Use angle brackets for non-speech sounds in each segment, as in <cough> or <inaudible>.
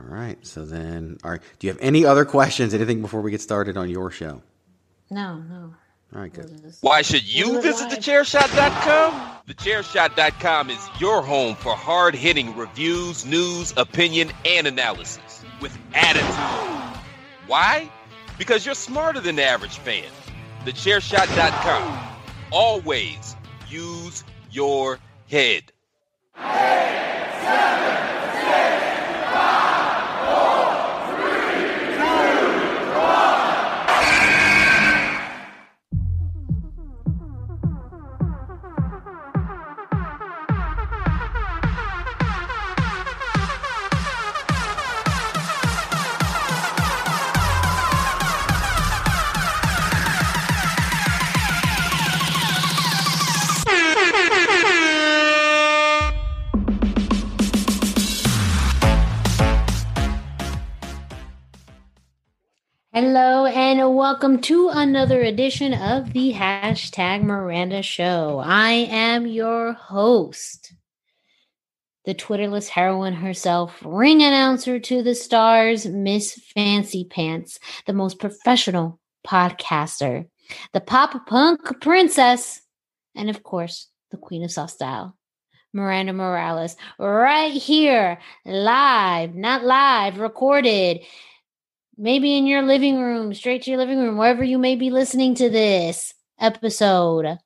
All right. So then, all right. Do you have any other questions? Anything before we get started on your show? No, no. All right, good. Why should you visit thechairshot.com? Thechairshot.com is your home for hard hitting reviews, news, opinion, and analysis with attitude. Why? Because you're smarter than the average fan. Thechairshot.com. Always use your head. Eight, seven, welcome to another edition of the hashtag Miranda Show. I am your host, the Twitterless heroine herself, ring announcer to the stars, Miss Fancy Pants, the most professional podcaster, the pop punk princess, and of course, the queen of soft style. Miranda Morales, right here, live, not live, recorded maybe in your living room, straight to your living room, wherever you may be listening to this episode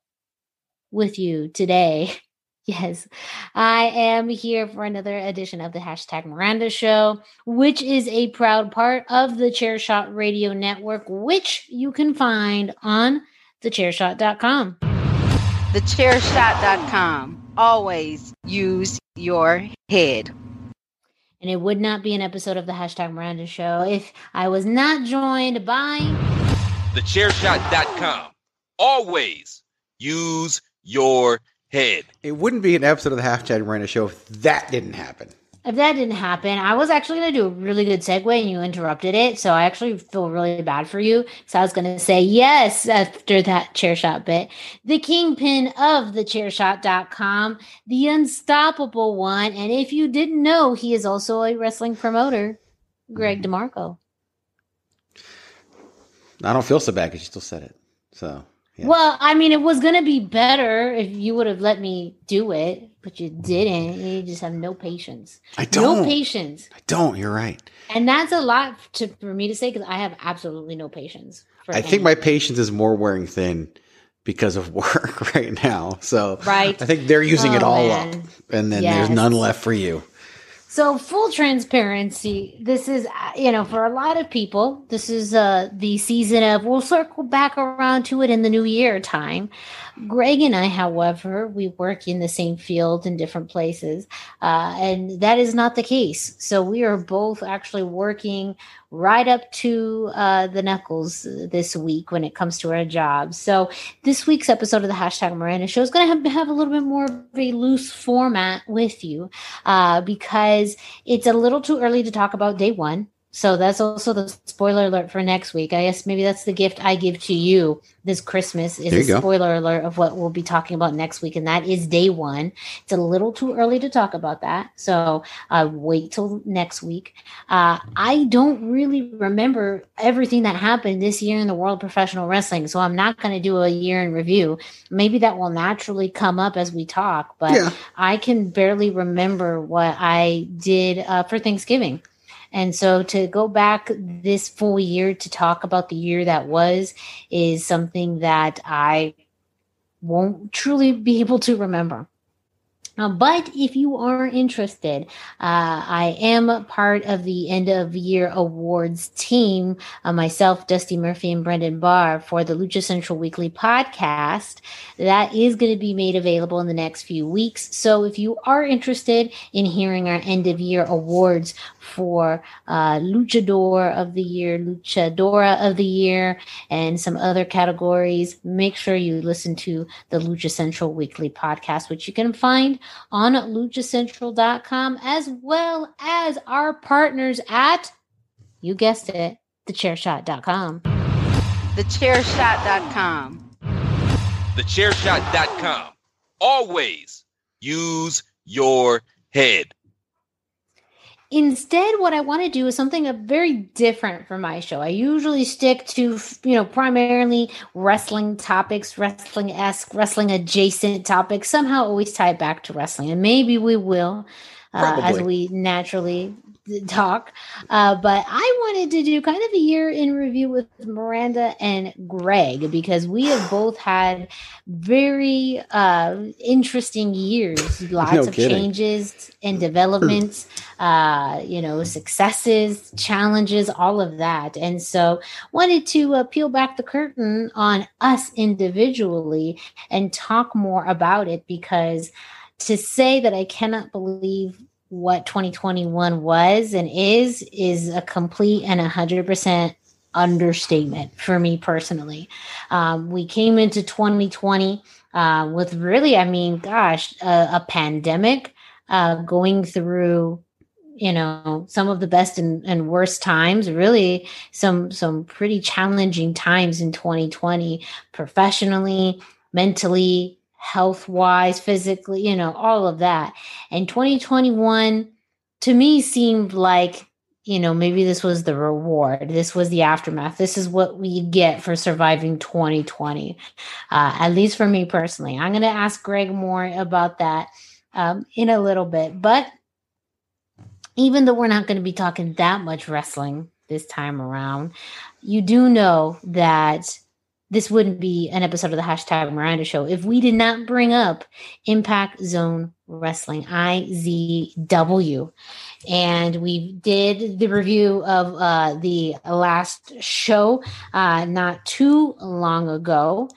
with you today. <laughs> Yes, I am here for another edition of the hashtag Miranda Show, which is a proud part of the Chairshot Radio Network, which you can find on thechairshot.com. Thechairshot.com. Always use your head. And it would not be an episode of the hashtag Miranda Show if I was not joined by thechairshot.com. Always use your head. It wouldn't be an episode of the hashtag Miranda Show if that didn't happen if that didn't happen, I was actually going to do a really good segue and you interrupted it. So I actually feel really bad for you. So I was going to say yes after that chair shot bit. The kingpin of the chairshot.com, the unstoppable one. And if you didn't know, he is also a wrestling promoter, Greg mm-hmm. DeMarco. I don't feel so bad because you still said it. So yeah. Well, I mean, it was going to be better if you would have let me do it, but you didn't. You just have no patience. I don't. No patience. I don't. You're right. And that's a lot to, for me to say because I have absolutely no patience. I anything. think my patience is more wearing thin because of <laughs> work right now. So right. I think they're using oh, it all man. up, and then yes. there's none left for you. So, full transparency, this is, uh, you know, for a lot of people, this is uh, the season of, we'll circle back around to it in the new year time. Greg and I, however, we work in the same field in different places, uh, and that is not the case. So, we are both actually working right up to uh, the knuckles this week when it comes to our jobs. So this week's episode of the hashtag Miranda Show is going to have, have a little bit more of a loose format with you uh, because it's a little too early to talk about day one. So that's also the spoiler alert for next week. I guess maybe that's the gift I give to you this Christmas is a go. spoiler alert of what we'll be talking about next week, and that is day one. It's a little too early to talk about that, so uh, wait till next week. Uh, I don't really remember everything that happened this year in the world of professional wrestling, so I'm not going to do a year in review. Maybe that will naturally come up as we talk, but yeah. I can barely remember what I did uh, for Thanksgiving. And so to go back this full year to talk about the year that was is something that I won't truly <laughs> be able to remember. Uh, but if you are interested, uh, I am part of the end of year awards team, uh, myself, Dusty Murphy, and Brendan Barr for the Lucha Central Weekly podcast. That is going to be made available in the next few weeks. So if you are interested in hearing our end of year awards for uh, Luchador of the Year, Luchadora of the Year, and some other categories, make sure you listen to the Lucha Central Weekly podcast, which you can find on luchacentral.com, as well as our partners at, you guessed it, thechairshot.com. Thechairshot.com. Thechairshot.com. Always use your head. Instead, what I want to do is something very different for my show. I usually stick to, you know, primarily wrestling topics, wrestling esque, wrestling adjacent topics, somehow always tie it back to wrestling. And maybe we will uh, as we naturally talk. Uh, but I wanted to do kind of a year in review with Miranda and Greg because we have both had very uh, interesting years, <laughs> lots no of kidding. changes and developments, uh, you know, successes, challenges, all of that. And so wanted to uh, peel back the curtain on us individually and talk more about it because to say that I cannot believe what 2021 was and is is a complete and 100% understatement for me personally. Um, we came into 2020 uh, with really, I mean, gosh, a, a pandemic uh, going through you know some of the best and, and, worst times really some some pretty challenging times in 2020 professionally mentally health wise, physically, you know, all of that. And 2021 to me seemed like, you know, maybe this was the reward. This was the aftermath. This is what we get for surviving 2020, uh, at least for me personally. I'm going to ask Greg more about that um, in a little bit. But even though we're not going to be talking that much wrestling this time around, you do know that this wouldn't be an episode of the hashtag Miranda Show if we did not bring up Impact Zone Wrestling IZW. And we did the review of uh, the last show uh, not too long ago.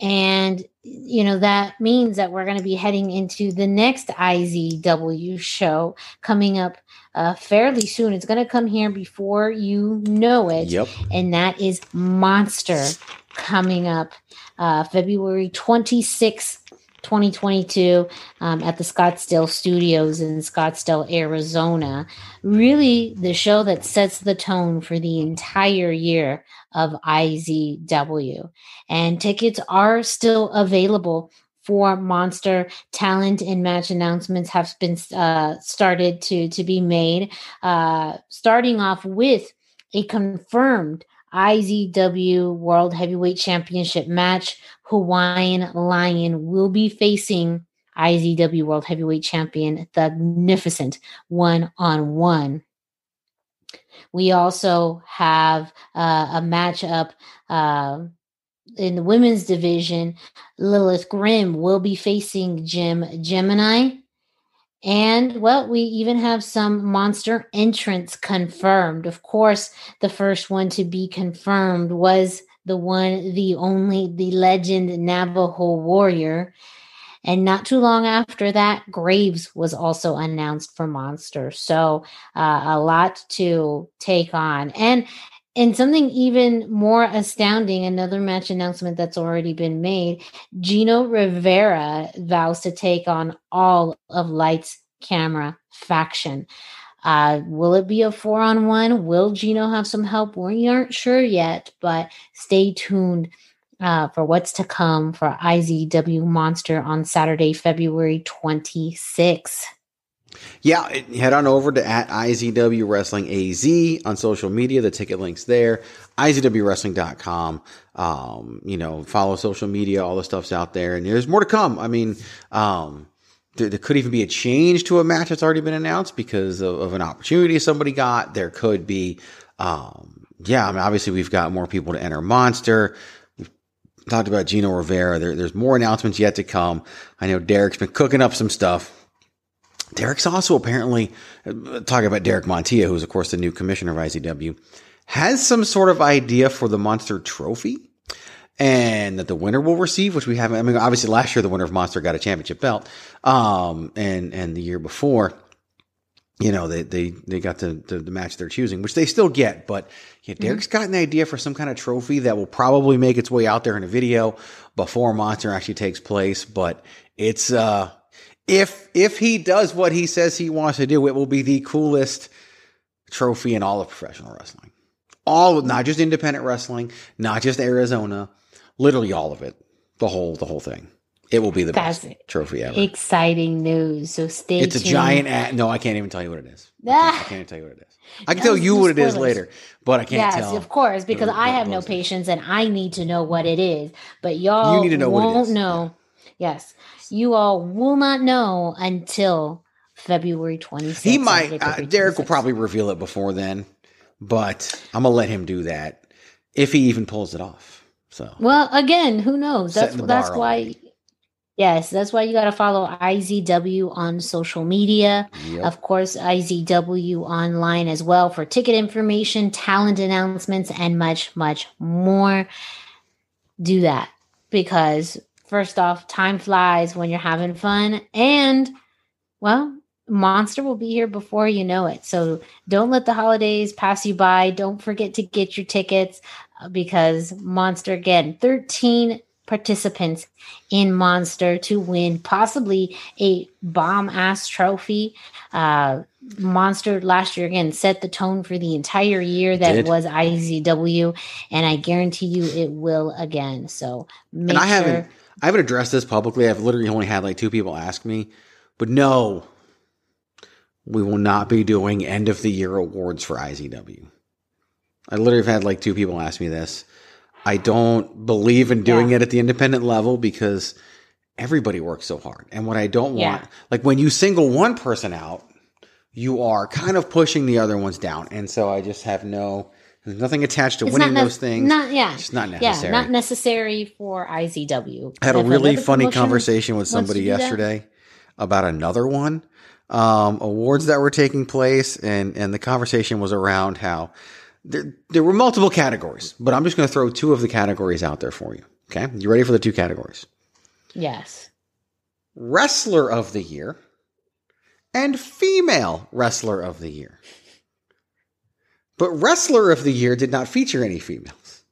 And, you know, that means that we're going to be heading into the next IZW show coming up uh, fairly soon. It's going to come here before you know it. Yep. And that is Monster coming up uh, February 26th, 2022, um, at the Scottsdale Studios in Scottsdale, Arizona. Really, the show that sets the tone for the entire year of IZW. And tickets are still available for monster talent and match announcements have been uh, started to to be made uh, starting off with a confirmed IZW World Heavyweight Championship match. Hawaiian Lion will be facing IZW World Heavyweight Champion, the Magnificent one on one. We also have uh, a matchup uh, in the women's division. Lilith Grimm will be facing Jim Gemini. And well, we even have some monster entrants confirmed. Of course, the first one to be confirmed was the one, the only, the legend Navajo warrior. And not too long after that, Graves was also announced for Monster. So uh, a lot to take on. And and something even more astounding, another match announcement that's already been made Gino Rivera vows to take on all of Lights Camera Faction. Uh, will it be a four on one? Will Gino have some help? We aren't sure yet, but stay tuned uh, for what's to come for IZW Monster on Saturday, February 26th. Yeah, head on over to at IZW Wrestling AZ on social media. The ticket link's there. IZWWrestling.com. Um, you know, follow social media. All the stuff's out there. And there's more to come. I mean, um, there, there, could even be a change to a match that's already been announced because of, of an opportunity somebody got. There could be, um, yeah, I mean, obviously we've got more people to enter Monster. We've talked about Gino Rivera. There, there's more announcements yet to come. I know Derek's been cooking up some stuff. Derek's also apparently uh, talking about Derek Montilla, who's of course the new commissioner of IZW, has some sort of idea for the Monster Trophy and that the winner will receive, which we haven't. I mean, obviously last year the winner of Monster got a championship belt, um, and and the year before, you know, they they they got the the, the match they're choosing, which they still get. But yeah, mm-hmm. Derek's mm-hmm. got an idea for some kind of trophy that will probably make its way out there in a video before Monster actually takes place. But it's uh, if if he does what he says he wants to do, it will be the coolest trophy in all of professional wrestling. All not just independent wrestling, not just Arizona literally all of it, the whole the whole thing. It will be the That's best trophy ever. Exciting news. So stay it's tuned. a giant ad. No, I can't even tell you what it is. I can't, I can't even tell you what it is. I can <laughs> tell you what it is later, but I can't yes, tell. of course, because I have no patience and I need to know what it is. But y'all you need to know won't know. Yeah. Yes, you all will not know until February 26th. He might. Uh, Derek will probably reveal it before then, but I'm gonna let him do that if he even pulls it off. So well, again, who knows? That's that's why. Yes, that's why you got to follow IZW on social media. Yep. Of course, IZW online as well for ticket information, talent announcements, and much, much more. Do that because, first off, time flies when you're having fun. And, well, Monster will be here before you know it. So don't let the holidays pass you by. Don't forget to get your tickets because Monster again, 13 participants in Monster to win possibly a bomb ass trophy. Uh, Monster last year again set the tone for the entire year that Did. was IZW, and I guarantee you it will again. So make and I sure. haven't I haven't addressed this publicly. I've literally only had like two people ask me, but no, we will not be doing end of the year awards for IZW. I literally have had like two people ask me this. I don't believe in doing yeah. it at the independent level because everybody works so hard. And what I don't yeah. want, like when you single one person out, you are kind of pushing the other ones down. And so I just have no, there's nothing attached to it's winning ne- those things. Not yeah, it's not necessary. Yeah, not necessary for IZW. I had a really funny conversation with somebody yesterday that? about another one um, awards that were taking place, and and the conversation was around how there, there were multiple categories, but I'm just going to throw two of the categories out there for you. Okay. You ready for the two categories? Yes. Wrestler of the Year and Female Wrestler of the Year. But Wrestler of the Year did not feature any females.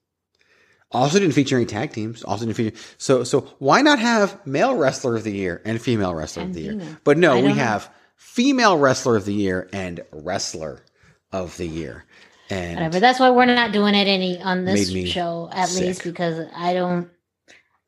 Also didn't feature any tag teams. Also didn't feature. So, so why not have Male Wrestler of the Year and Female Wrestler and of the female. Year? But no, we have Female Wrestler of the Year and Wrestler of the Year. And whatever. That's why we're not doing it any on this show, at sick. least because I don't,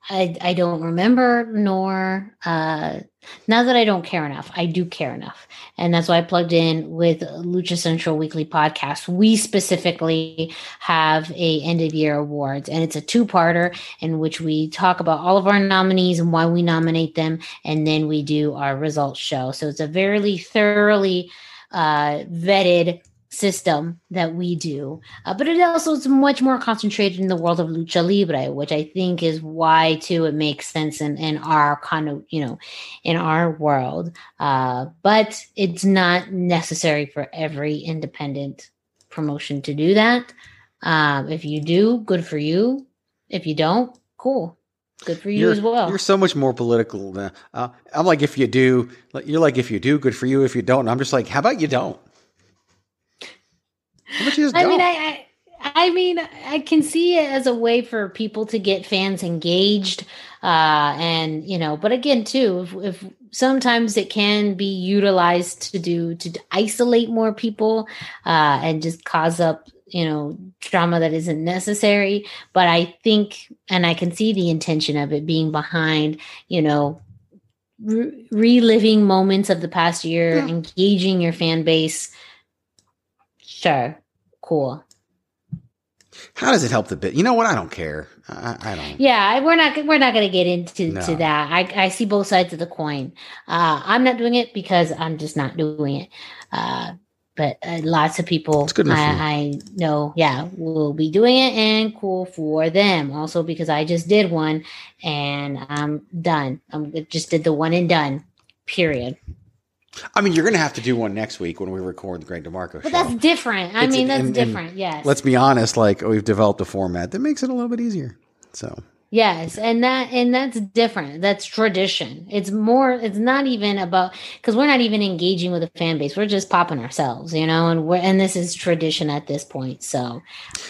I I don't remember nor uh that I don't care enough. I do care enough, and that's why I plugged in with Lucha Central Weekly Podcast. We specifically have a end of year awards, and it's a two parter in which we talk about all of our nominees and why we nominate them, and then we do our results show. So it's a very thoroughly uh, vetted system that we do. Uh, but it also is much more concentrated in the world of lucha libre, which I think is why too it makes sense in, in our kind of you know in our world. Uh, but it's not necessary for every independent promotion to do that. Um, if you do, good for you. If you don't, cool. Good for you you're, as well. You're so much more political. Than, uh, I'm like, if you do, you're like, if you do, good for you. If you don't, I'm just like, how about you don't? I mean, I, I, I mean, I can see it as a way for people to get fans engaged. Uh, and, you know, but again, too, if, if sometimes it can be utilized to do to isolate more people uh, and just cause up you know drama that isn't necessary but i think and i can see the intention of it being behind you know re- reliving moments of the past year yeah. engaging your fan base sure cool how does it help the bit? You know what? I don't care. I, I don't. Yeah, we're not we're not going to get into no. to that. I, I see both sides of the coin. Uh, I'm not doing it because I'm just not doing it. Uh, but uh, lots of people I, I, know, yeah, will be doing it and cool for them. Also because I just did one and I'm done. I'm just did the one and done. Period. I mean, you're going to have to do one next week when we record the Greg DeMarco but that's different. I it's, mean, that's and, different. And yes. Let's be honest. Like we've developed a format that makes it a little bit easier. So Yes, and that and that's different. That's tradition. It's more. It's not even about because we're not even engaging with a fan base. We're just popping ourselves, you know. And we're and this is tradition at this point. So,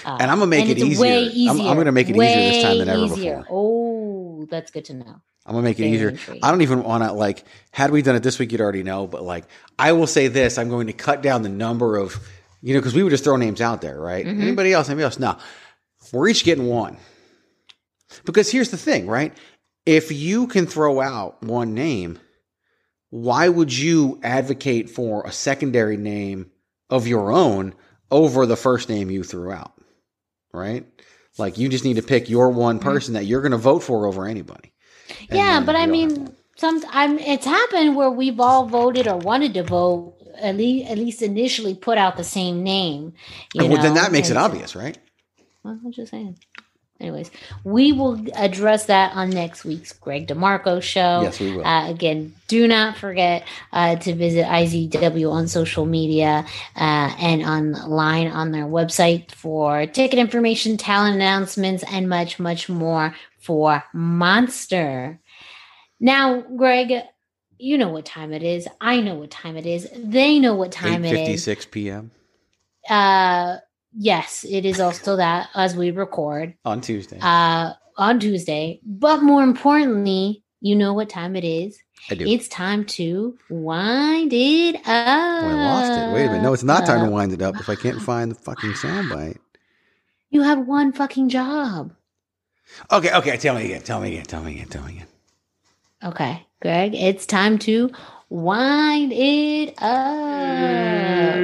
uh, and I'm gonna make it easier. easier. I'm, I'm, gonna make it easier this time than ever easier. before. Oh, that's good to know. I'm gonna make it Very easier. I don't even want to like. Had we done it this week, you'd already know. But like, I will say this: I'm going to cut down the number of, you know, because we would just throw names out there, right? Mm-hmm. Anybody else? Anybody else? No, we're each getting one. Because here's the thing, right? If you can throw out one name, why would you advocate for a secondary name of your own over the first name you threw out? Right? Like you just need to pick your one mm-hmm. person that you're going to vote for over anybody. Yeah, but I mean, some I'm it's happened where we've all voted or wanted to vote at least at least initially put out the same name. well, know? then that makes and it obvious, right? Well, I'm just saying anyways, we will address that on next week's Greg DeMarco show. Yes, we will. Uh, again, do not forget uh, to visit IZW on social media uh, and online on their website for ticket information, talent announcements, and much, much more for Monster. Now, Greg, you know what time it is. I know what time it is. They know what time it is. 56 p.m. Uh, yes, it is also that as we record on Tuesday. Uh, on Tuesday. But more importantly, you know what time it is. I do. It's time to wind it up. Oh, I lost it. Wait a minute. No, it's not time to wind it up if I can't find the fucking soundbite. You have one fucking job. Okay, okay. Tell me again. Tell me again. Tell me again. Tell me again. Okay, Greg, it's time to wind it up.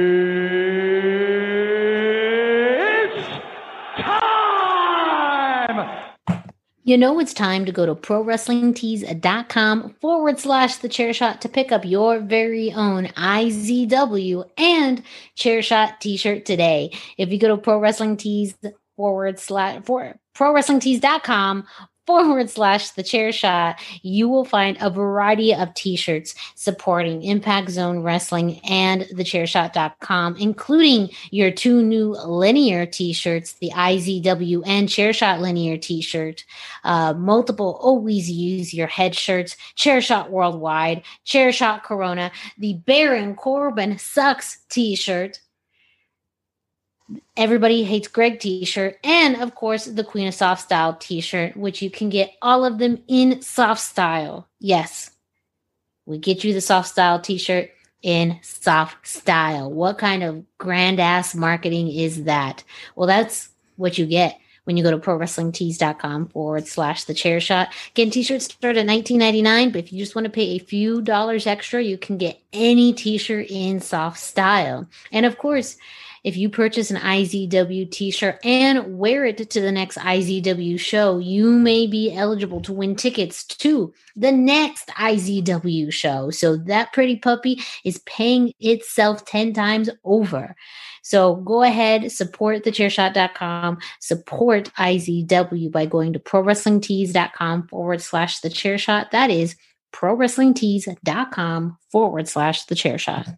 You know it's time to go to prowrestlingtees.com forward slash the chair shot to pick up your very own IZW and chair shot t-shirt today. If you go to prowrestlingtees forward slash for prowrestlingtees.com forward slash the chair shot, you will find a variety of t-shirts supporting Impact Zone Wrestling and the chairshot.com, including your two new linear t-shirts, the IZW and Chairshot linear t-shirt, uh, multiple always use your head shirts, Chairshot Worldwide, Chairshot Corona, the Baron Corbin Sucks t-shirt, Everybody Hates Greg t shirt, and of course, the Queen of Soft Style t shirt, which you can get all of them in soft style. Yes, we get you the soft style t shirt in soft style. What kind of grand ass marketing is that? Well, that's what you get when you go to prowrestlingtees.com forward slash the chair shot. Again, t-shirts start at $19.99, but if you just want to pay a few dollars extra, you can get any t-shirt in soft style. And of course, if you purchase an IZW t shirt and wear it to the next IZW show, you may be eligible to win tickets to the next IZW show. So that pretty puppy is paying itself 10 times over. So go ahead, support thechairshot.com, support IZW by going to prowrestlingtees.com forward slash the chairshot. That is prowrestlingtees.com forward slash the chairshot.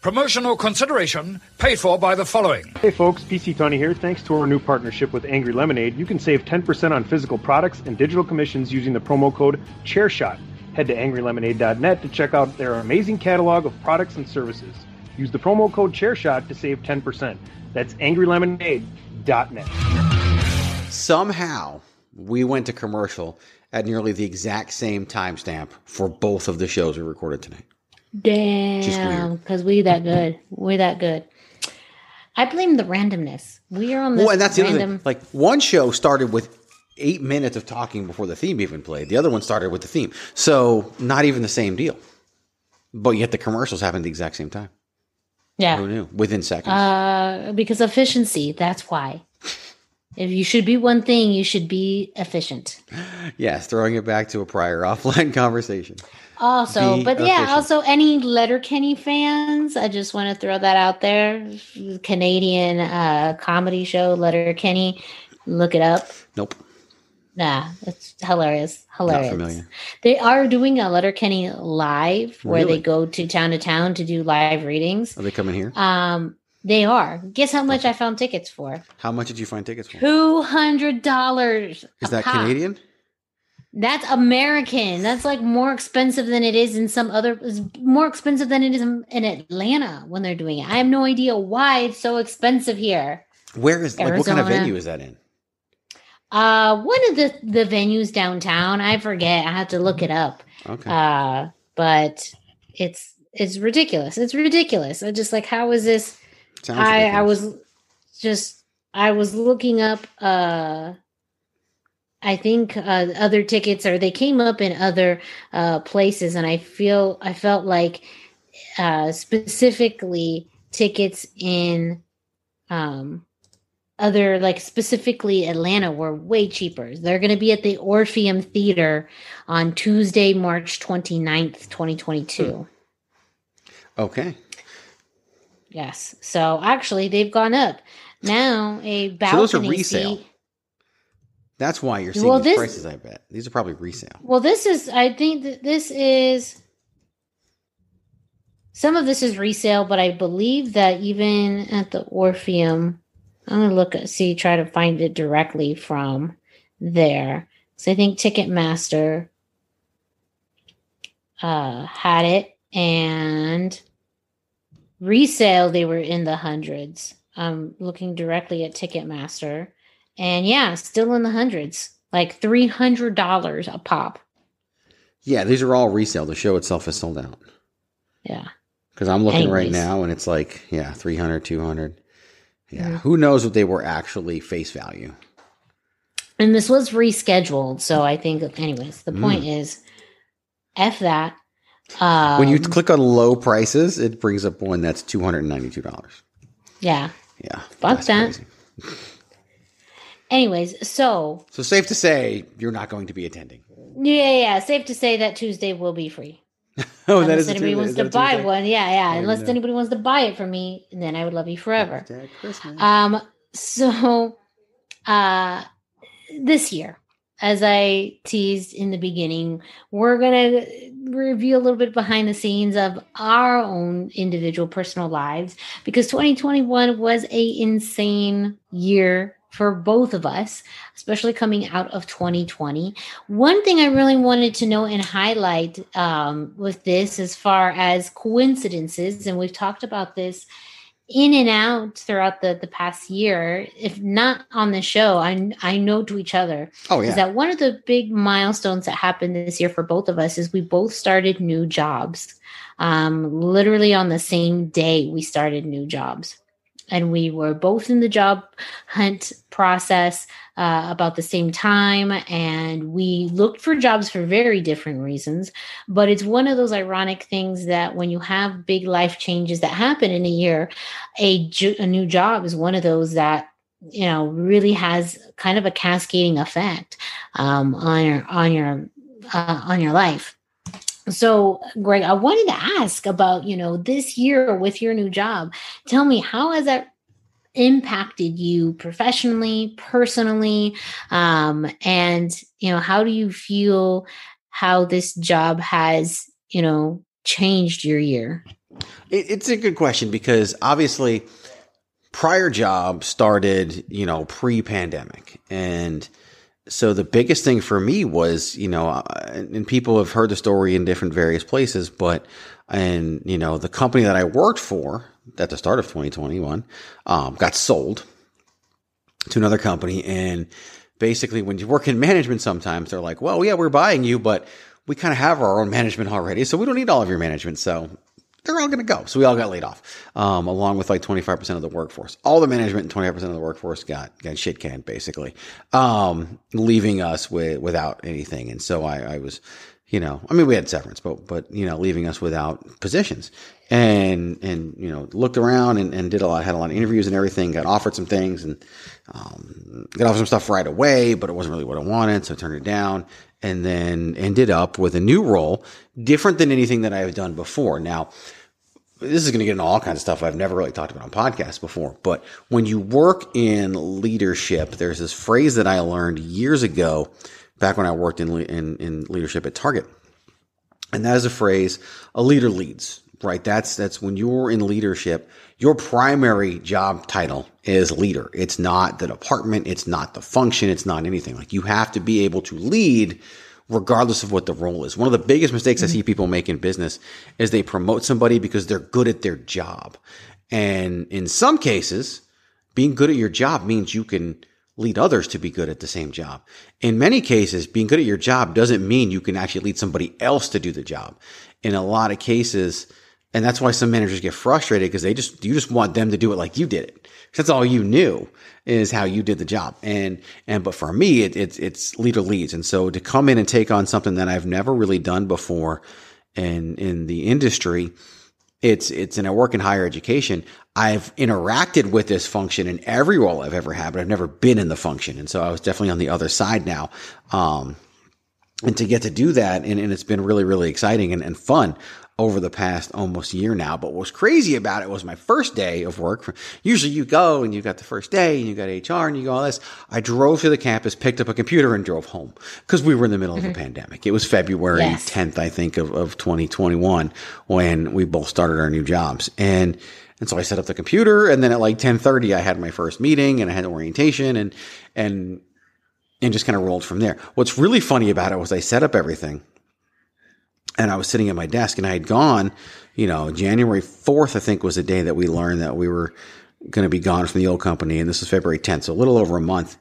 Promotional consideration paid for by the following. Hey folks, PC Tony here. Thanks to our new partnership with Angry Lemonade, you can save 10% on physical products and digital commissions using the promo code ChairShot. Head to angrylemonade.net to check out their amazing catalog of products and services. Use the promo code ChairShot to save 10%. That's angrylemonade.net. Somehow, we went to commercial at nearly the exact same timestamp for both of the shows we recorded tonight. Damn, because we that good. We're that good. I blame the randomness. We are on this Well, and that's the other random. thing. Like one show started with eight minutes of talking before the theme even played. The other one started with the theme, so not even the same deal. But yet the commercials happened at the exact same time. Yeah, who knew? Within seconds. uh, because efficiency. That's why. If you should be one thing, you should be efficient. yes, throwing it back to a prior <laughs> offline conversation. Also, Be but yeah, also any Letterkenny fans, I just want to throw that out there. Canadian uh, comedy show, Letterkenny. Look it up. Nope, Nah, it's hilarious. not Hilarious. familiar. They are doing a Letterkenny live where Really? they go to town to town to do live readings. Are they coming here? Um, they are. Guess how much I found tickets for? How much did you find tickets for? Two hundred dollars. Is that Canadian? That's American. That's like more expensive than it is in some other. It's more expensive than it is in, Atlanta when they're doing it. I have no idea why it's so expensive here. Where is like what kind of venue is that in? Uh, one of the the venues downtown. I forget. I have to look it up. Okay. Uh, but it's it's ridiculous. It's ridiculous. I just like how is this? Sounds I I was just I was looking up. Uh, I think uh, other tickets or they came up in other uh, places, and I feel I felt like uh, specifically tickets in um other like specifically Atlanta were way cheaper. They're going to be at the Orpheum Theater on Tuesday, March 29th, 2022. okay. Yes. So actually they've gone up. Now a balcony So those are resale. seat- That's why you're seeing Well, these this- prices. I bet these are probably resale. Well, this is I think that this is some of this is resale, but I believe that even at the Orpheum, I'm gonna look at see try to find it directly from there. So I think Ticketmaster uh had it and resale they were in the hundreds. I'm looking directly at Ticketmaster and yeah, still in the hundreds. Like three hundred dollars a pop. Yeah, these are all resale. The show itself is sold out. Yeah. Because I'm looking right now and it's like, yeah, 300, 200. Yeah. Mhm. Who knows what they were actually face value? And this was rescheduled, so I think anyways, the Mm. point is F that. Um, when you click on low prices, it brings up one that's $292. Yeah. Yeah. Fuck that. crazy. Anyways, so So safe to say you're not going to be attending. yeah, yeah, safe to say that Tuesday will be free. <laughs> Oh, Unless anybody wants Is to a buy Tuesday? one. Yeah, yeah. Unless anybody wants to buy it from me, then I would love you forever. Christmas. Um, so uh this year as I teased in the beginning, we're going to review a little bit behind the scenes of our own individual personal lives because 2021 was a insane year for both of us, especially coming out of 2020. One thing I really wanted to know and highlight um, with this, as far as coincidences, and we've talked about this in and out throughout the the past year if not on the show i i know to each other. Oh yeah. is that one of the big milestones that happened this year for both of us is we both started new jobs. Um literally on the same day we started new jobs and we were both in the job hunt process uh, about the same time and we looked for jobs for very different reasons. But it's one of those ironic things that when you have big life changes that happen in a year a, a new job is one of those that you know really has kind of a cascading effect um, on your on your uh, on your life so, Greg, I wanted to ask about, you know, this year with your new job. Tell me, how has that impacted you professionally, personally? Um, and, you know, how do you feel how this job has, you know, changed your year? it's a good question because obviously prior job started, you know, pre pandemic. And, so the biggest thing for me was, you know, uh, and people have heard the story in different various places, but, and, you know, the company that I worked for at the start of 2021, um, got sold to another company. And basically when you work in management, sometimes they're like, well, yeah, we're buying you, but we kind of have our own management already. So we don't need all of your management. So they're all going to go. So we all got laid off, um, along with like 25% of the workforce. All the management and 25% of the workforce got, got shit canned basically, um, leaving us with, without anything. And so I, I was, you know, I mean, we had severance, but, but, you know, leaving us without positions and, and, you know, looked around and, and did a lot, had a lot of interviews and everything, got offered some things and, um, got offered some stuff right away, but it wasn't really what I wanted. So I turned it down and then ended up with a new role, different than anything that I have done before. Now, this is going to get into all kinds of stuff I've never really talked about on podcasts before. But when you work in leadership, there's this phrase that I learned years ago, back when I worked in in, in leadership at Target, and that is a phrase: "A leader leads." Right? That's that's when you're in leadership. Your primary job title is leader. It's not the department. It's not the function. It's not anything. Like you have to be able to lead regardless of what the role is. One of the biggest mistakes mm-hmm. I see people make in business is they promote somebody because they're good at their job. And in some cases, being good at your job means you can lead others to be good at the same job. In many cases, being good at your job doesn't mean you can actually lead somebody else to do the job. In a lot of cases, and that's why some managers get frustrated because they just, you just want them to do it like you did it. That's all you knew is how you did the job. And, and, but for me, it, it's, it's leader leads. And so to come in and take on something that I've never really done before in, in the industry, it's, it's in a work in higher education. I've interacted with this function in every role I've ever had, but I've never been in the function. And so I was definitely on the other side now. Um, and to get to do that, and, and it's been really, really exciting and, and fun over the past almost year now. But what's crazy about it was my first day of work. Usually you go and you got the first day and you got HR and you go all this. I drove to the campus, picked up a computer and drove home because we were in the middle mm-hmm. of a mm-hmm. pandemic. It was February yes. 10th, I think, of, of 2021 when we both started our new jobs. And and so I set up the computer and then at like 1030, I had my first meeting and I had orientation and, and, and just kind of rolled from there. What's really funny about it was I set up everything and I was sitting at my desk and I had gone, you know, January 4th, I think was the day that we learned that we were going to be gone from the old company. And this was February 10th, so a little over a month.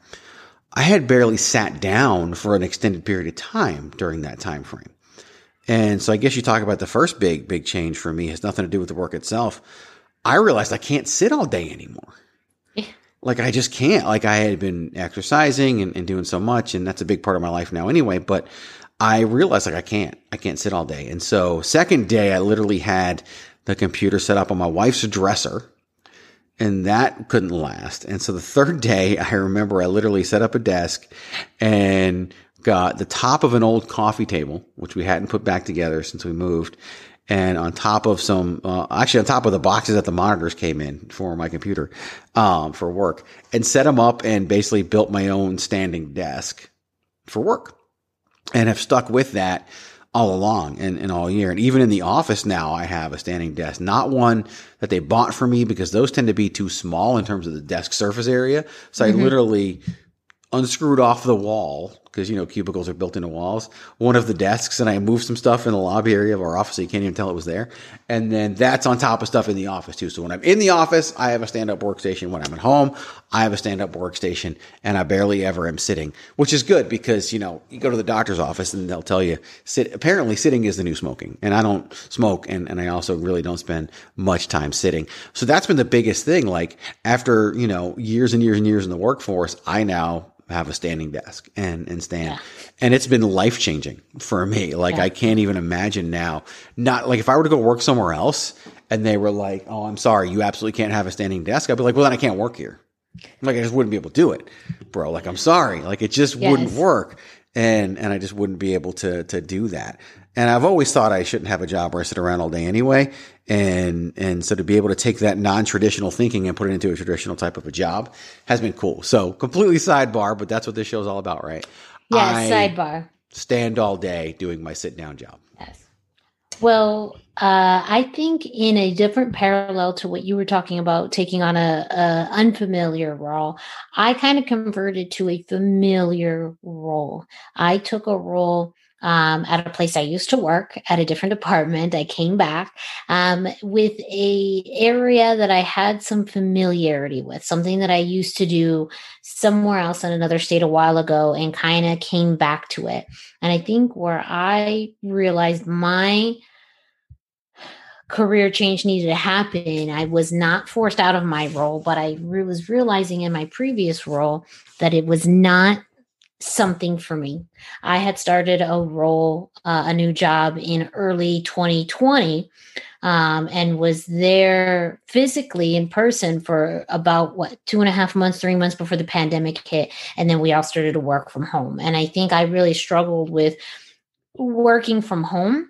I had barely sat down for an extended period of time during that time frame. And so I guess you talk about the first big, big change for me has nothing to do with the work itself. I realized I can't sit all day anymore. Yeah. Like I just can't. Like I had been exercising and, and doing so much, and that's a big part of my life now anyway. But I realized like I can't, I can't sit all day. And so second day, I literally had the computer set up on my wife's dresser and that couldn't last. And so the third day, <laughs> I remember I literally set up a desk and got the top of an old coffee table, which we hadn't put back together since we moved, and on top of some, uh, actually on top of the boxes that the monitors came in for my computer, um, for work and set them up and basically built my own standing desk for work and have stuck with that all along and, and all year. And even in the office now, I have a standing desk, not one that they bought for me because those tend to be too small in terms of the desk surface area. So mm-hmm. I literally unscrewed off the wall because you know cubicles are built into walls. One of the desks, and I moved some stuff in the lobby area of our office, so you can't even tell it was there. And then that's on top of stuff in the office too. So when I'm in the office, I have a stand-up workstation. When I'm at home, I have a stand-up workstation, and I barely ever am sitting, which is good because you know you go to the doctor's office and they'll tell you sit. Apparently, sitting is the new smoking, and I don't smoke, and and I also really don't spend much time sitting. So that's been the biggest thing. Like after you know years and years and years in the workforce, I now have a standing desk and and stand. Yeah. And it's been life changing for me. Like yeah. I can't even imagine now. Not like if I were to go work somewhere else and they were like, "Oh, I'm sorry, you absolutely can't have a standing desk." I'd be like, "Well, then I can't work here." Like I just wouldn't be able to do it, bro. Like I'm sorry, like it just yes. wouldn't work, and and I just wouldn't be able to to do that. And I've always thought I shouldn't have a job where I sit around all day anyway. And, and so to be able to take that non-traditional thinking and put it into a traditional type of a job has been cool. So completely sidebar, but that's what this show is all about, right? Yes, I sidebar. Stand all day doing my sit down job. Yes. Well, uh, I think in a different parallel to what you were talking about, taking on a, a unfamiliar role, I kind of converted to a familiar role. I took a role um, at a place I used to work at a different department. I came back um, with a area that I had some familiarity with, something that I used to do somewhere else in another state a while ago, and kind of came back to it. And I think where I realized my career change needed to happen. I was not forced out of my role, but I was realizing in my previous role that it was not something for me. I had started a role, uh, a new job in early 2020, um, and was there physically in person for about what two and a half months, three months before the pandemic hit. And then we all started to work from home. And I think I really struggled with working from home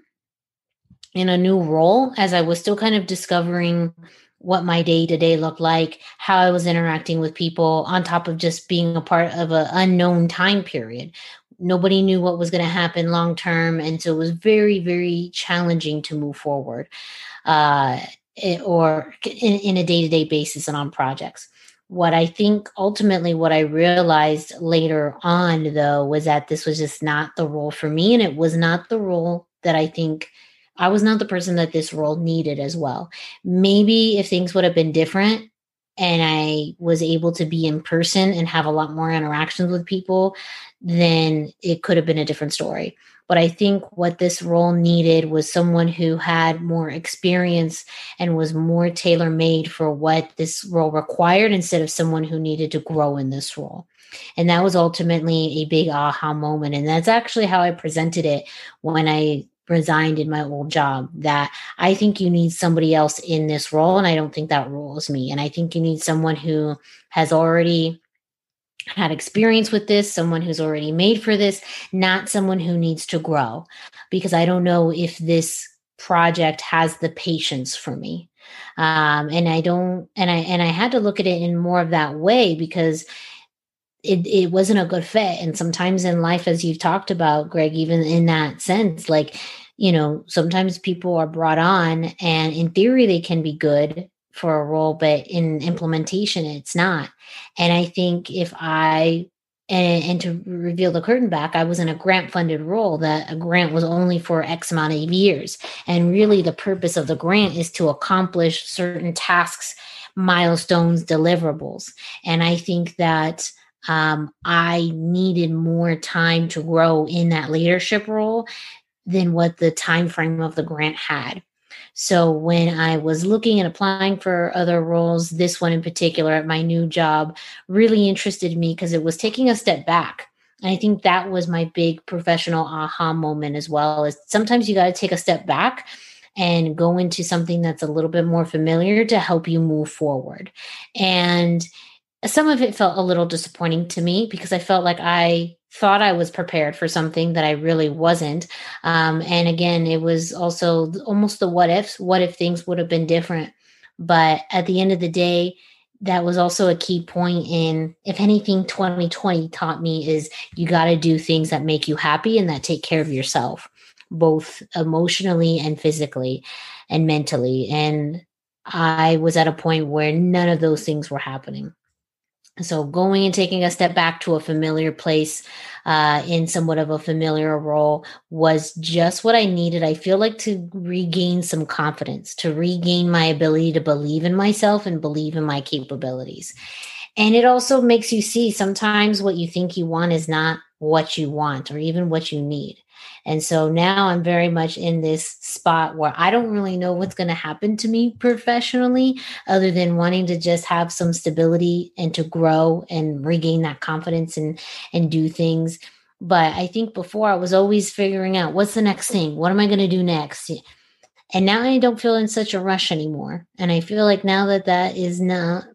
in a new role as I was still kind of discovering what my day to day looked like, how I was interacting with people, on top of just being a part of an unknown time period. Nobody knew what was going to happen long term. And so it was very, very challenging to move forward uh, it, or in, in a day to day basis and on projects. What I think ultimately, what I realized later on, though, was that this was just not the role for me. And it was not the role that I think I was not the person that this role needed as well. Maybe if things would have been different and I was able to be in person and have a lot more interactions with people, then it could have been a different story. But I think what this role needed was someone who had more experience and was more tailor made for what this role required instead of someone who needed to grow in this role. And that was ultimately a big aha moment. And that's actually how I presented it when I resigned in my old job that I think you need somebody else in this role. And I don't think that role is me. And I think you need someone who has already had experience with this, someone who's already made for this, not someone who needs to grow. Because I don't know if this project has the patience for me. Um, and I don't, and I, and I had to look at it in more of that way because it, it wasn't a good fit. And sometimes in life, as you've talked about, Greg, even in that sense, like, you know, sometimes people are brought on and in theory they can be good for a role, but in implementation, it's not. And I think if I and, and, to reveal the curtain back, I was in a grant funded role that a grant was only for X amount of years. And really, the purpose of the grant is to accomplish certain tasks, milestones, deliverables. And I think that um, I needed more time to grow in that leadership role than what the time frame of the grant had. So when I was looking and applying for other roles, this one in particular at my new job really interested me because it was taking a step back. And I think that was my big professional aha moment as well. Is sometimes you got to take a step back and go into something that's a little bit more familiar to help you move forward. And some of it felt a little disappointing to me because I felt like I thought I was prepared for something that I really wasn't. Um, and again, it was also almost the what ifs. What if things would have been different? But at the end of the day, that was also a key point in if anything 2020 taught me is you got to do things that make you happy and that take care of yourself both emotionally and physically and mentally and i was at a point where none of those things were happening so going and taking a step back to a familiar place uh, in somewhat of a familiar role was just what I needed. I feel like to regain some confidence, to regain my ability to believe in myself and believe in my capabilities. And it also makes you see sometimes what you think you want is not what you want or even what you need. And so now I'm very much in this spot where I don't really know what's going to happen to me professionally, other than wanting to just have some stability and to grow and regain that confidence and and do things. But I think before I was always figuring out what's the next thing? What am I going to do next? And now I don't feel in such a rush anymore. And I feel like now that that is not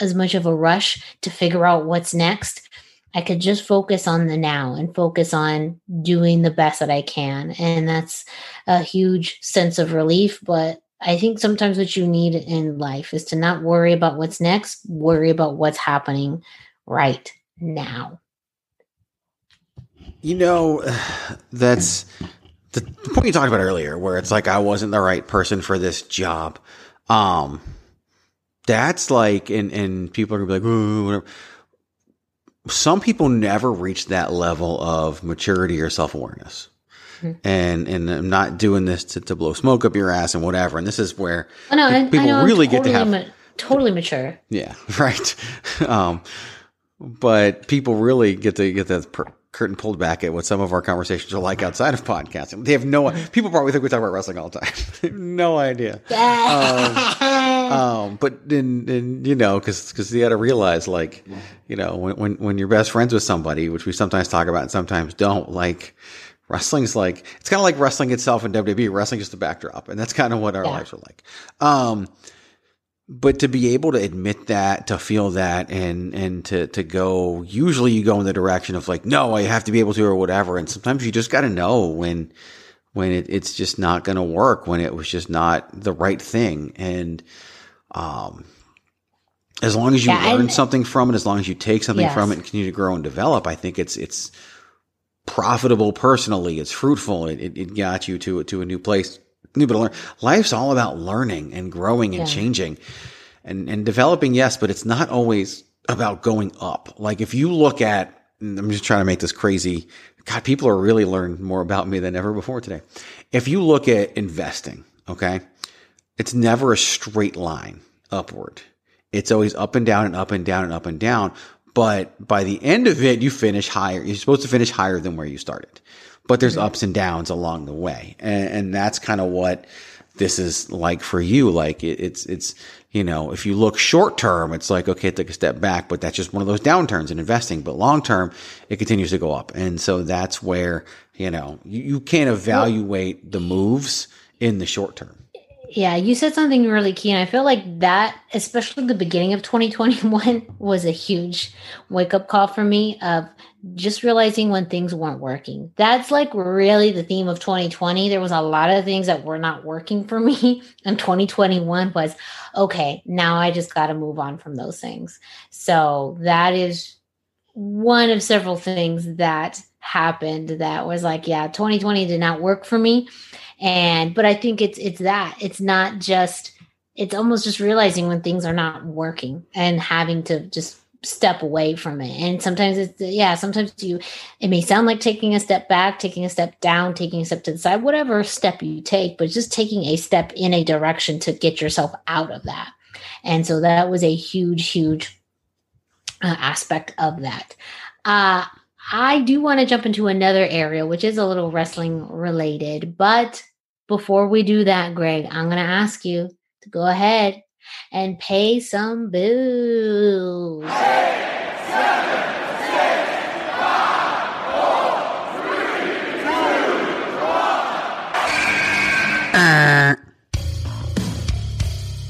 as much of a rush to figure out what's next, I could just focus on the now and focus on doing the best that I can. And that's a huge sense of relief. But I think sometimes what you need in life is to not worry about what's next, worry about what's happening right now. You know, <sighs> that's the point you talked about earlier, where it's like I wasn't the right person for this job. Um, that's like, and, and people are gonna be like, whatever some people never reach that level of maturity or self awareness. Mm-hmm. And and I'm not doing this to, to blow smoke up your ass and whatever. And this is where oh, no, I, people I really totally get to have ma- totally mature. Yeah, <laughs> right. um, but people really get to get the per- curtain pulled back at what some of our conversations are like outside of podcasting. They have no mm-hmm. people probably think we talk about wrestling all the time. <laughs> no idea. um, um, but then, then you know, because because you got to realize, like, you know, when, when when you're best friends with somebody, which we sometimes talk about and sometimes don't, like. Wrestling's like it's kind of like wrestling itself in WWE. Wrestling just a backdrop, and that's kind of what our yeah. lives are like. Um, but to be able to admit that, to feel that, and and to to go, usually you go in the direction of like, no, I have to be able to, or whatever. And sometimes you just got to know when when it, it's just not going to work, when it was just not the right thing, and um, as long as you yeah, learn something from it, as long as you take something yes. from it and continue to grow and develop, I think it's it's profitable personally. It's fruitful. It, it, it got you to to a new place new bit to learn. Life's all about learning and growing and yeah. changing and, and developing. Yes, but it's not always about going up. Like if you look at, I'm just trying to make this crazy. God, people are really learning more about me than ever before today. If you look at investing, okay, it's never a straight line upward. It's always up and down and up and down and up and down. But by the end of it, you finish higher. You're supposed to finish higher than where you started but there's ups and downs along the way. And, and that's kind of what this is like for you. Like it, it's, it's, you know, if you look short term, it's like, okay, take a step back, but that's just one of those downturns in investing. But long term, it continues to go up. And so that's where, you know, you, you can't evaluate the moves in the short term. Yeah, you said something really key. And I feel like that, especially the beginning of 2021, <laughs> was a huge wake up call for me of just realizing when things weren't working. That's like really the theme of 2020. There was a lot of things that were not working for <laughs> me. And 2021 was okay, now I just got to move on from those things. So that is one of several things that happened that was like, yeah, 2020 did not work for me. And but I think it's it's that. It's not just it's almost just realizing when things are not working and having to just step away from it. And sometimes it's yeah, sometimes you it may sound like taking a step back, taking a step down, taking a step to the side, whatever step you take, but just taking a step in a direction to get yourself out of that. And so that was a huge, huge uh, aspect of that. Uh, I do want to jump into another area, which is a little wrestling related. But before we do that, Greg, I'm going to ask you to go ahead and pay some bills. One.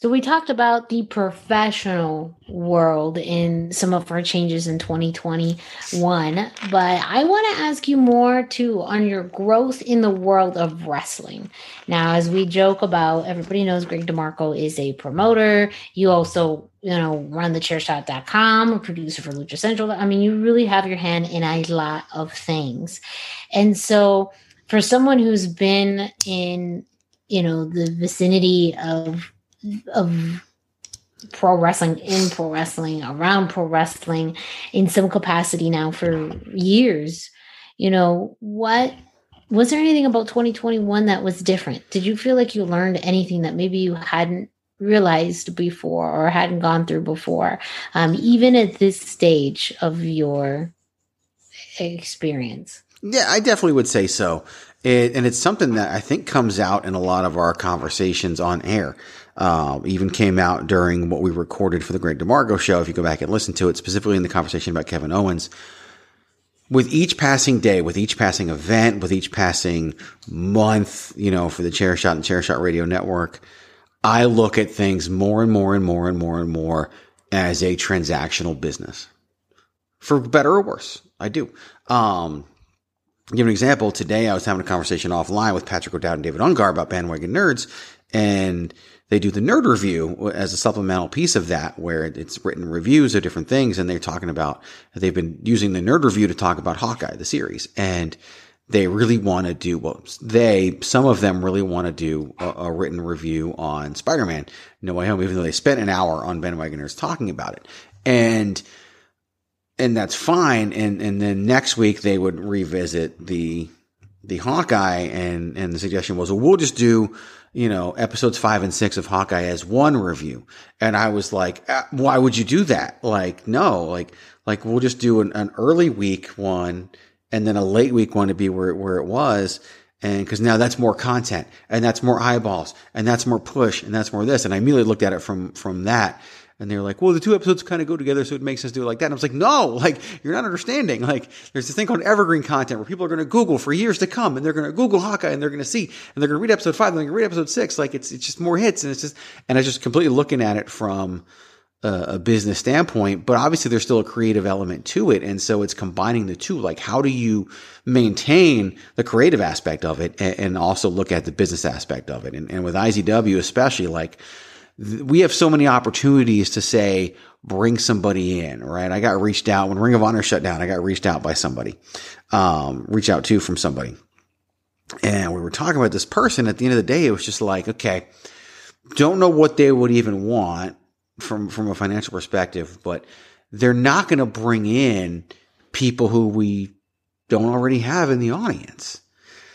So we talked about the professional world in some of our changes in 2021, but I want to ask you more too on your growth in the world of wrestling. Now, as we joke about, everybody knows Greg DeMarco is a promoter. You also, you know, run the chairshot.com, a producer for Lucha Central. I mean, you really have your hand in a lot of things. And so for someone who's been in, you know, the vicinity of of pro wrestling in pro wrestling around pro wrestling in some capacity now for years. You know what was there anything about 2021 that was different? Did you feel like you learned anything that maybe you hadn't realized before or hadn't gone through before um, even at this stage of your experience? Yeah i definitely would say so. It, and it's something that i think comes out in a lot of our conversations on air uh, even came out during what we recorded for the Greg DeMarco show. If you go back and listen to it, specifically in the conversation about Kevin Owens, with each passing day, with each passing event, with each passing month, you know, for the Chair Shot and Chair Shot Radio Network, I look at things more and more and more and more and more as a transactional business, for better or worse. I do. Um, give an example. Today, I was having a conversation offline with Patrick O'Dowd and David Ungar about bandwagon nerds, and they do the nerd review as a supplemental piece of that where it's written reviews of different things and they're talking about they've been using the nerd review to talk about hawkeye the series and they really want to do well they some of them really want to do a, a, written review on spider-man no way home even though they spent an hour on bandwagoners talking about it. And and that's fine and and then next week they would revisit the the hawkeye and and the suggestion was well we'll just do you know, episodes five and six of Hawkeye as one review. And I was like, uh, why would you do that? Like, no, like, like we'll just do an, an early week one and then a late week one to be where, where it was. And cause now that's more content and that's more eyeballs and that's more push and that's more this. And I immediately looked at it from, from that. And they're like, well, the two episodes kind of go together, so it makes sense to do it like that. And I was like, no, like, you're not understanding. Like, there's this thing called evergreen content where people are going to Google for years to come, and they're going to Google Hawkeye, and they're going to see, and they're going to read episode five, and they're going to read episode six. Like, it's, it's just more hits, and it's just, and I was just completely looking at it from a, business standpoint, but obviously there's still a creative element to it. And so it's combining the two. Like, how do you maintain the creative aspect of it and, and also look at the business aspect of it? And, and with IZW, especially, like, we have so many opportunities to say, bring somebody in, right? I got reached out when Ring of Honor shut down. I got reached out by somebody, um, reach out to from somebody. And we were talking about this person. At the end of the day, it was just like, okay, don't know what they would even want from, from a financial perspective, but they're not going to bring in people who we don't already have in the audience.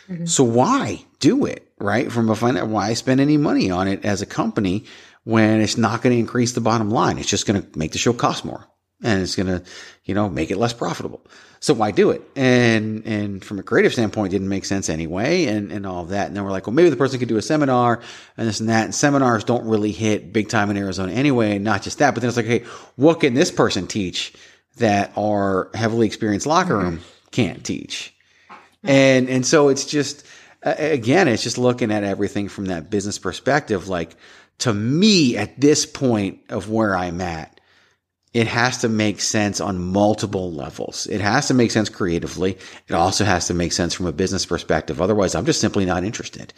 Mm-hmm. So why do it, right? From a financial, why spend any money on it as a company when it's not going to increase the bottom line. It's just going to make the show cost more and it's going to, you know, make it less profitable. So why do it? And, and from a creative standpoint, didn't make sense anyway and, and all of that. And then we're like, well, maybe the person could do a seminar and this and that. And seminars don't really hit big time in Arizona anyway. And not just that, but then it's like, hey, what can this person teach that our heavily experienced locker room can't teach? And, and so it's just, again, it's just looking at everything from that business perspective. Like, to me at this point of where I'm at, it has to make sense on multiple levels. It has to make sense creatively. It also has to make sense from a business perspective. Otherwise, I'm just simply not interested.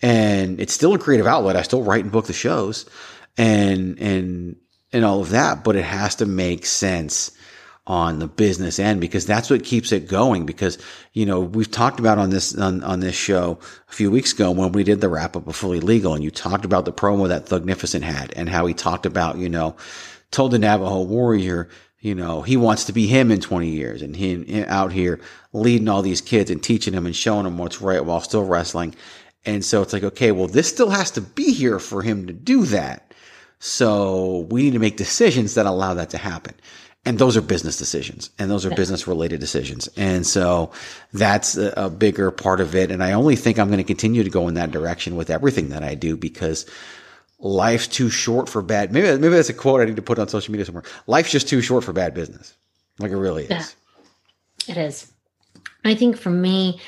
And it's still a creative outlet. I still write and book the shows and, and, and all of that, but it has to make sense on the business end because that's what keeps it going. Because, you know, we've talked about on this, on, on this show a few weeks ago when we did the wrap up of Fully Legal and you talked about the promo that Thugnificent had and how he talked about, you know, told the Navajo warrior, you know, he wants to be him in 20 years and he out here leading all these kids and teaching them and showing them what's right while still wrestling. And so it's like, okay, well, this still has to be here for him to do that. So we need to make decisions that allow that to happen. And those are business decisions and those are business related decisions. And so that's a, a, bigger part of it. And I only think I'm going to continue to go in that direction with everything that I do because life's too short for bad. Maybe maybe that's a quote I need to put on social media somewhere. Life's just too short for bad business. Like it really is. Yeah, it is. I think for me,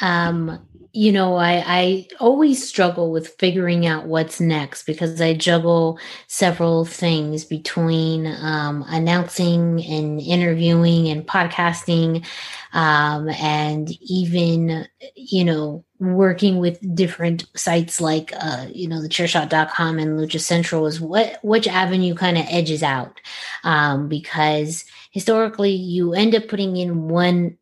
um, you know, I, I always struggle with figuring out what's next because I juggle several things between um, announcing and interviewing and podcasting, um, and even, you know, working with different sites like, uh, you know, the chairshot.com and Lucha Central is what, which avenue kind of edges out. Um, because historically you end up putting in one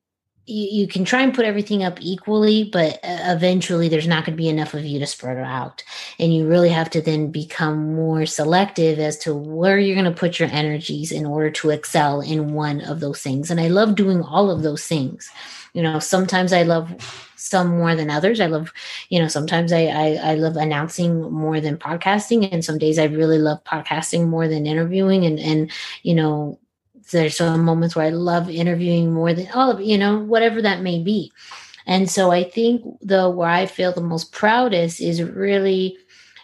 you, you can try and put everything up equally, but uh, eventually there's not going to be enough of you to spread out. And you really have to then become more selective as to where you're going to put your energies in order to excel in one of those things. And I love doing all of those things. You know, sometimes I love some more than others. I love, you know, sometimes I, I, I love announcing more than podcasting, and some days I really love podcasting more than interviewing. And and you know, there's some moments where I love interviewing more than all of you know whatever that may be. And so I think though where I feel the most proudest is really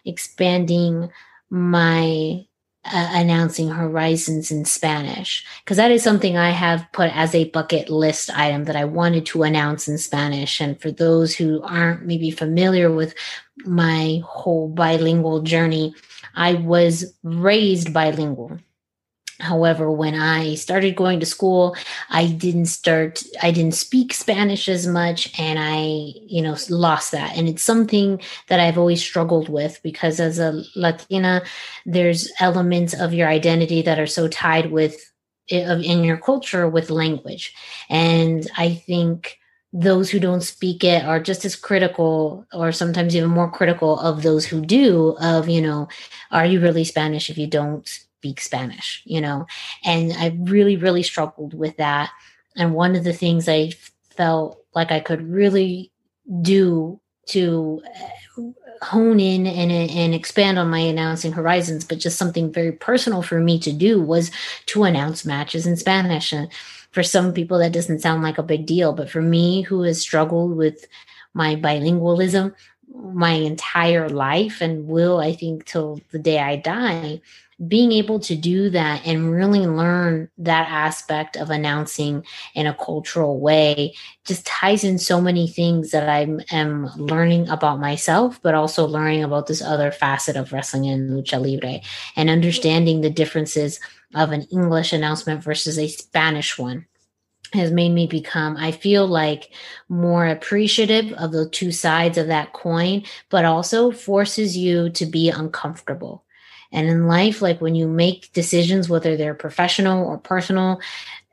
expanding my uh, announcing horizons in Spanish because that is something I have put as a bucket list item that I wanted to announce in Spanish. And for those who aren't maybe familiar with my whole bilingual journey, I was raised bilingual. However, when I started going to school, I didn't start, I didn't speak Spanish as much and I, you know, lost that. And it's something that I've always struggled with because as a Latina, there's elements of your identity that are so tied with in your culture with language. And I think those who don't speak it are just as critical or sometimes even more critical of those who do of, you know, are you really Spanish if you don't speak Spanish, you know? And I really, really struggled with that. And one of the things I felt like I could really do to uh, hone in and, and expand on my announcing horizons, but just something very personal for me to do was to announce matches in Spanish. And for some people, that doesn't sound like a big deal, but for me, who has struggled with my bilingualism my entire life and will, I think, till the day I die, being able to do that and really learn that aspect of announcing in a cultural way just ties in so many things that I am learning about myself, but also learning about this other facet of wrestling and lucha libre and understanding the differences of an English announcement versus a Spanish one has made me become, I feel like, more appreciative of the two sides of that coin, but also forces you to be uncomfortable and in life, like when you make decisions, whether they're professional or personal,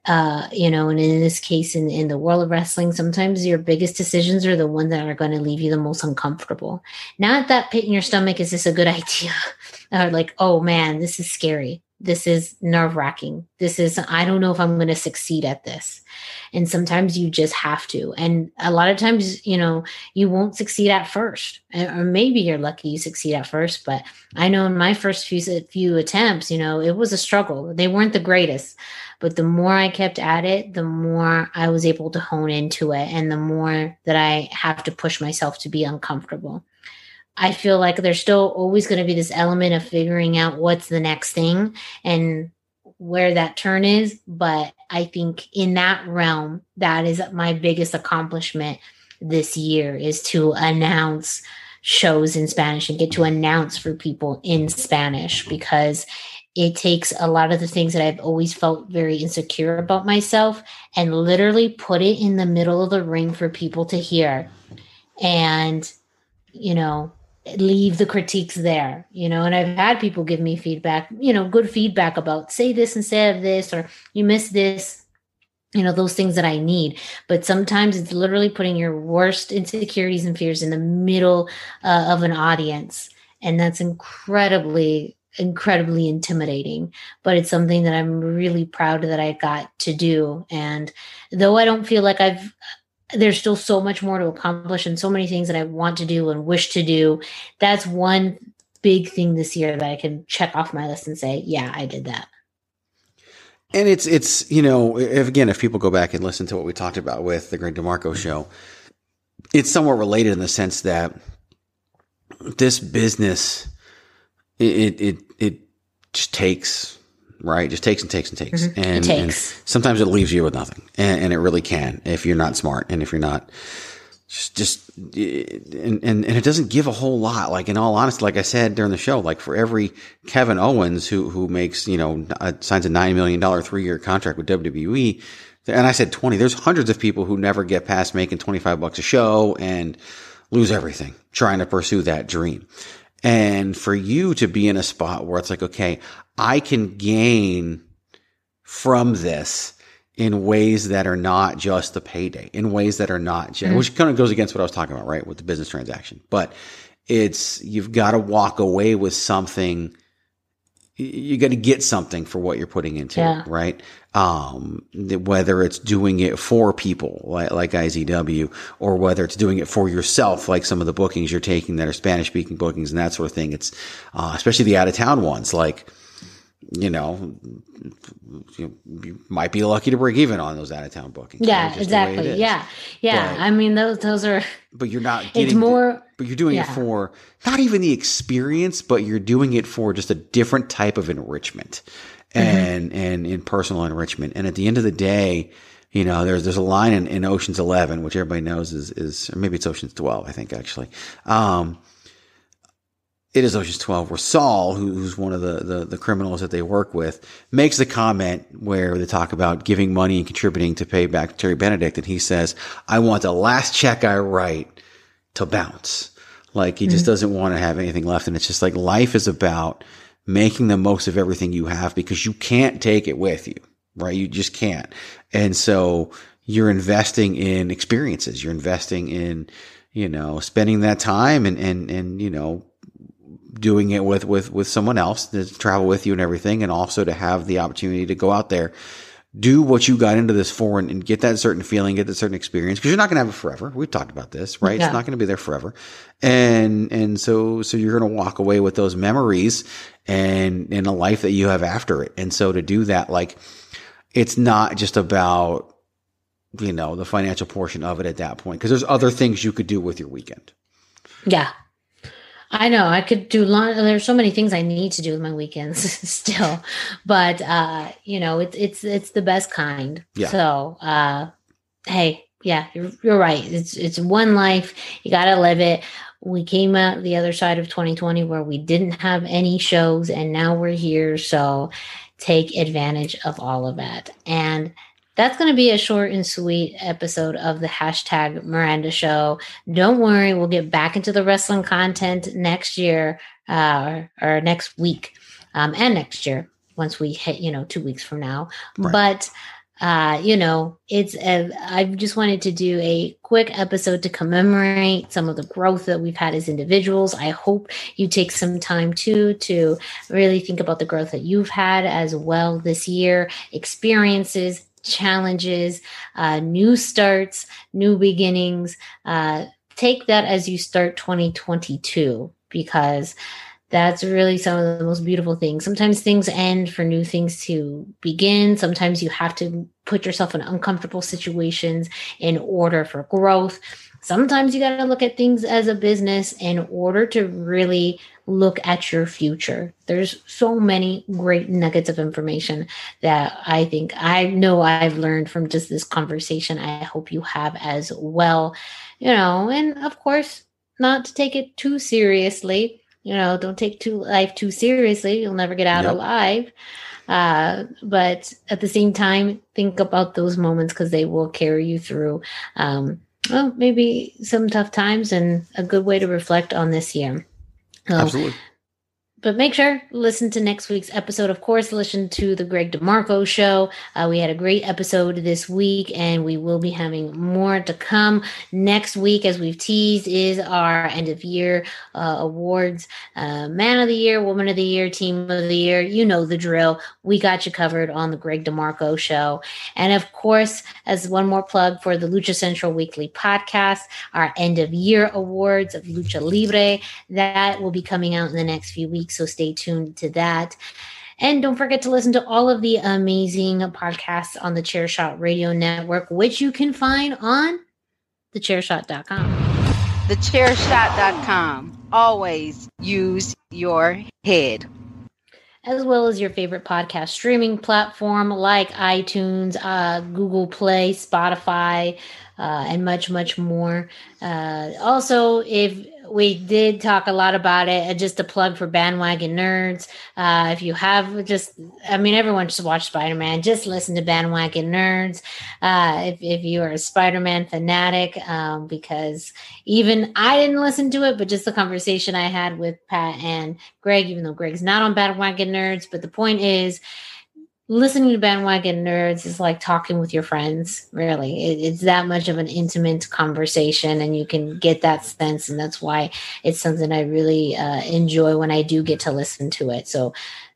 uh, you know, and in this case, in, in the world of wrestling, sometimes your biggest decisions are the ones that are going to leave you the most uncomfortable. Not that pit in your stomach, is this a good <laughs> idea? or like, oh man, this is scary this is nerve wracking. This is, I don't know if I'm going to succeed at this. And sometimes you just have to. And a lot of times, you know, you won't succeed at first. Or maybe you're lucky you succeed at first. But I know in my first few, few attempts, you know, it was a struggle. They weren't the greatest. But the more I kept at it, the more I was able to hone into it. And the more that I have to push myself to be uncomfortable. I feel like there's still always going to be this element of figuring out what's the next thing and where that turn is. But I think in that realm, that is my biggest accomplishment this year is to announce shows in Spanish and get to announce for people in Spanish because it takes a lot of the things that I've always felt very insecure about myself and literally put it in the middle of the ring for people to hear. And, you know, leave the critiques there you know and i've had people give me feedback you know good feedback about say this instead of this or you miss this you know those things that i need. But sometimes it's literally putting your worst insecurities and fears in the middle uh, of an audience. And that's incredibly incredibly intimidating. But it's something that i'm really proud that i got to do. And though i don't feel like i've there's still so much more to accomplish and so many things that I want to do and wish to do. That's one big thing this year that I can check off my list and say, yeah, I did that. And it's it's you know if again if people go back and listen to what we talked about with the Greg DeMarco show, it's somewhat related in the sense that this business it, it, it just takes, right? Just takes and takes and takes. Mm-hmm. And, takes. and sometimes it leaves you with nothing. And, and it really can if you're not smart and if you're not just, just, and, and, and it doesn't give a whole lot. Like in all honesty, like I said during the show, like for every Kevin Owens who, who makes, you know, uh, signs a $9 million three year contract with WWE, and I said 20, there's hundreds of people who never get past making 25 bucks a show and lose everything trying to pursue that dream. And for you to be in a spot where it's like, okay, I can gain from this in ways that are not just the payday, in ways that are not, just, mm-hmm. which kind of goes against what I was talking about, right? With the business transaction. But it's, you've got to walk away with something. You got to get something for what you're putting into yeah. it, right? Um, whether it's doing it for people like, like IZW or whether it's doing it for yourself, like some of the bookings you're taking that are Spanish speaking bookings and that sort of thing. It's, uh, especially the out of town ones, like, you know, you, you, might be lucky to break even on those out of town bookings. Yeah, right? exactly. Yeah, yeah. But, I mean, those those are. But you're not. Getting, it's more. But you're doing yeah. it for not even the experience, but you're doing it for just a different type of enrichment, and mm-hmm. and in personal enrichment. And at the end of the day, you know, there's there's a line in, in Ocean's Eleven, which everybody knows is is maybe it's Ocean's Twelve, I think actually. Um, it is Ocean's 12 where Saul, who's one of the, the, the, criminals that they work with, makes the comment where they talk about giving money and contributing to pay back Terry Benedict. And he says, I want the last check I write to bounce. Like he mm-hmm. just doesn't want to have anything left. And it's just like life is about making the most of everything you have because you can't take it with you, right? You just can't. And so you're investing in experiences. You're investing in, you know, spending that time and, and, and, you know, doing it with, with, with someone else to travel with you and everything. And also to have the opportunity to go out there, do what you got into this for and, and get that certain feeling, get that certain experience. Cause you're not going to have it forever. We've talked about this, right? Yeah. It's not going to be there forever. And, and so, so you're going to walk away with those memories and in a life that you have after it. And so to do that, like, it's not just about, you know, the financial portion of it at that point. Cause there's other things you could do with your weekend. Yeah. I know I could do long. There's so many things I need to do with my weekends <laughs> still, but uh, you know, it's it's it's the best kind. Yeah. So, uh, hey, yeah, you're you're right. It's it's one life. You got to live it. We came out the other side of 2020 where we didn't have any shows, and now we're here. So, take advantage of all of that and that's going to be a short and sweet episode of the hashtag Miranda Show. Don't worry, we'll get back into the wrestling content next year uh, or, or next week um, and next year once we hit, you know, two weeks from now. Right. But uh, you know, it's a, I just wanted to do a quick episode to commemorate some of the growth that we've had as individuals. I hope you take some time too to really think about the growth that you've had as well this year, experiences, challenges, uh, new starts, new beginnings. Uh, take that as you start 2022 because that's really some of the most beautiful things. Sometimes things end for new things to begin. Sometimes you have to put yourself in uncomfortable situations in order for growth. Sometimes you got to look at things as a business in order to really look at your future. There's so many great nuggets of information that I think I know I've learned from just this conversation. I hope you have as well. You know, and of course, not to take it too seriously. You know, don't take too life too seriously. You'll never get out yep. alive. Uh, but at the same time, think about those moments because they will carry you through. Um, well, maybe some tough times and a good way to reflect on this year. Absolutely but make sure listen to next week's episode. Of course, listen to the Greg DeMarco show. Uh, we had a great episode this week, and we will be having more to come next week. As we've teased, is our end of year uh, awards: uh, Man of the Year, Woman of the Year, Team of the Year. You know the drill. We got you covered on the Greg DeMarco show, and of course, as one more plug for the Lucha Central Weekly podcast, our end of year awards of Lucha Libre that will be coming out in the next few weeks week. So stay tuned to that. And don't forget to listen to all of the amazing podcasts on the Chairshot Radio Network, which you can find on thechairshot.com. Thechairshot.com always use your head as well as your favorite podcast streaming platform like iTunes, uh, Google Play, Spotify, uh, and much, much more. Uh, also, if we did talk a lot about it, uh, just a plug for bandwagon nerds. Uh, if you have just, I mean, everyone should watch Spider Man. Just listen to bandwagon nerds. Uh, if if you are a Spider Man fanatic, um, because even I didn't listen to it, but just the conversation I had with Pat and Greg, even though Greg's not on bandwagon nerds, but the point is listening to bandwagon nerds is like talking with your friends really. It, it's that much of an intimate conversation and you can get that sense and that's why it's something i really uh, enjoy when i do get to listen to it. So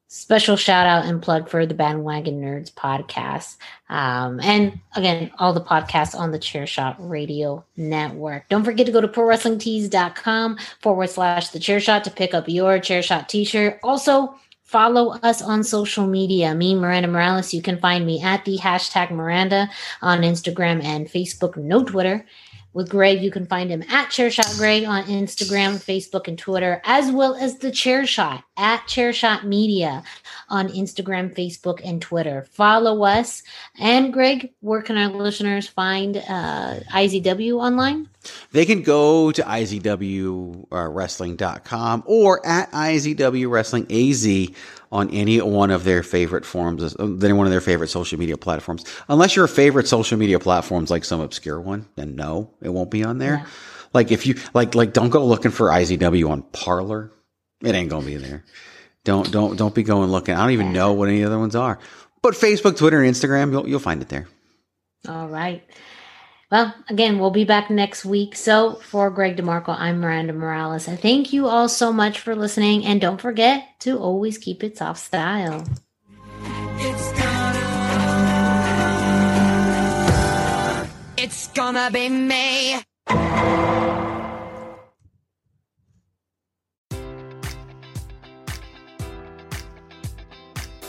special shout out and plug for the bandwagon nerds podcast. Um, and again all the podcasts on the chair shot radio network. Don't forget to go to prowrestlingtees.com forward slash the chair shot to pick up your chair shot t-shirt. Also Follow us on social media. Me, Miranda Morales. You can find me at the hashtag Miranda on Instagram and Facebook, no Twitter. With Greg, you can find him at Chairshot Greg on Instagram, Facebook, and Twitter, as well as the Chairshot at Chairshot Media on Instagram, Facebook, and Twitter. Follow us. And Greg, where can our listeners find uh, IZW online? They can go to izwwrestling.com or at IZW Wrestling AZ on any one of their favorite forms, uh, any one of their favorite social media platforms. Unless your favorite social media platforms like some obscure one, then no, it won't be on there. Yeah. Like if you like, like don't go looking for IZW on Parler. It ain't gonna be there. Don't don't don't be going looking. I don't even know what any other ones are. But Facebook, Twitter, and Instagram, you'll you'll find it there. All right. Well, again, we'll be back next week. So for Greg DeMarco, I'm Miranda Morales. And thank you all so much for listening. And don't forget to always keep it soft style. It's gonna, it's gonna be me.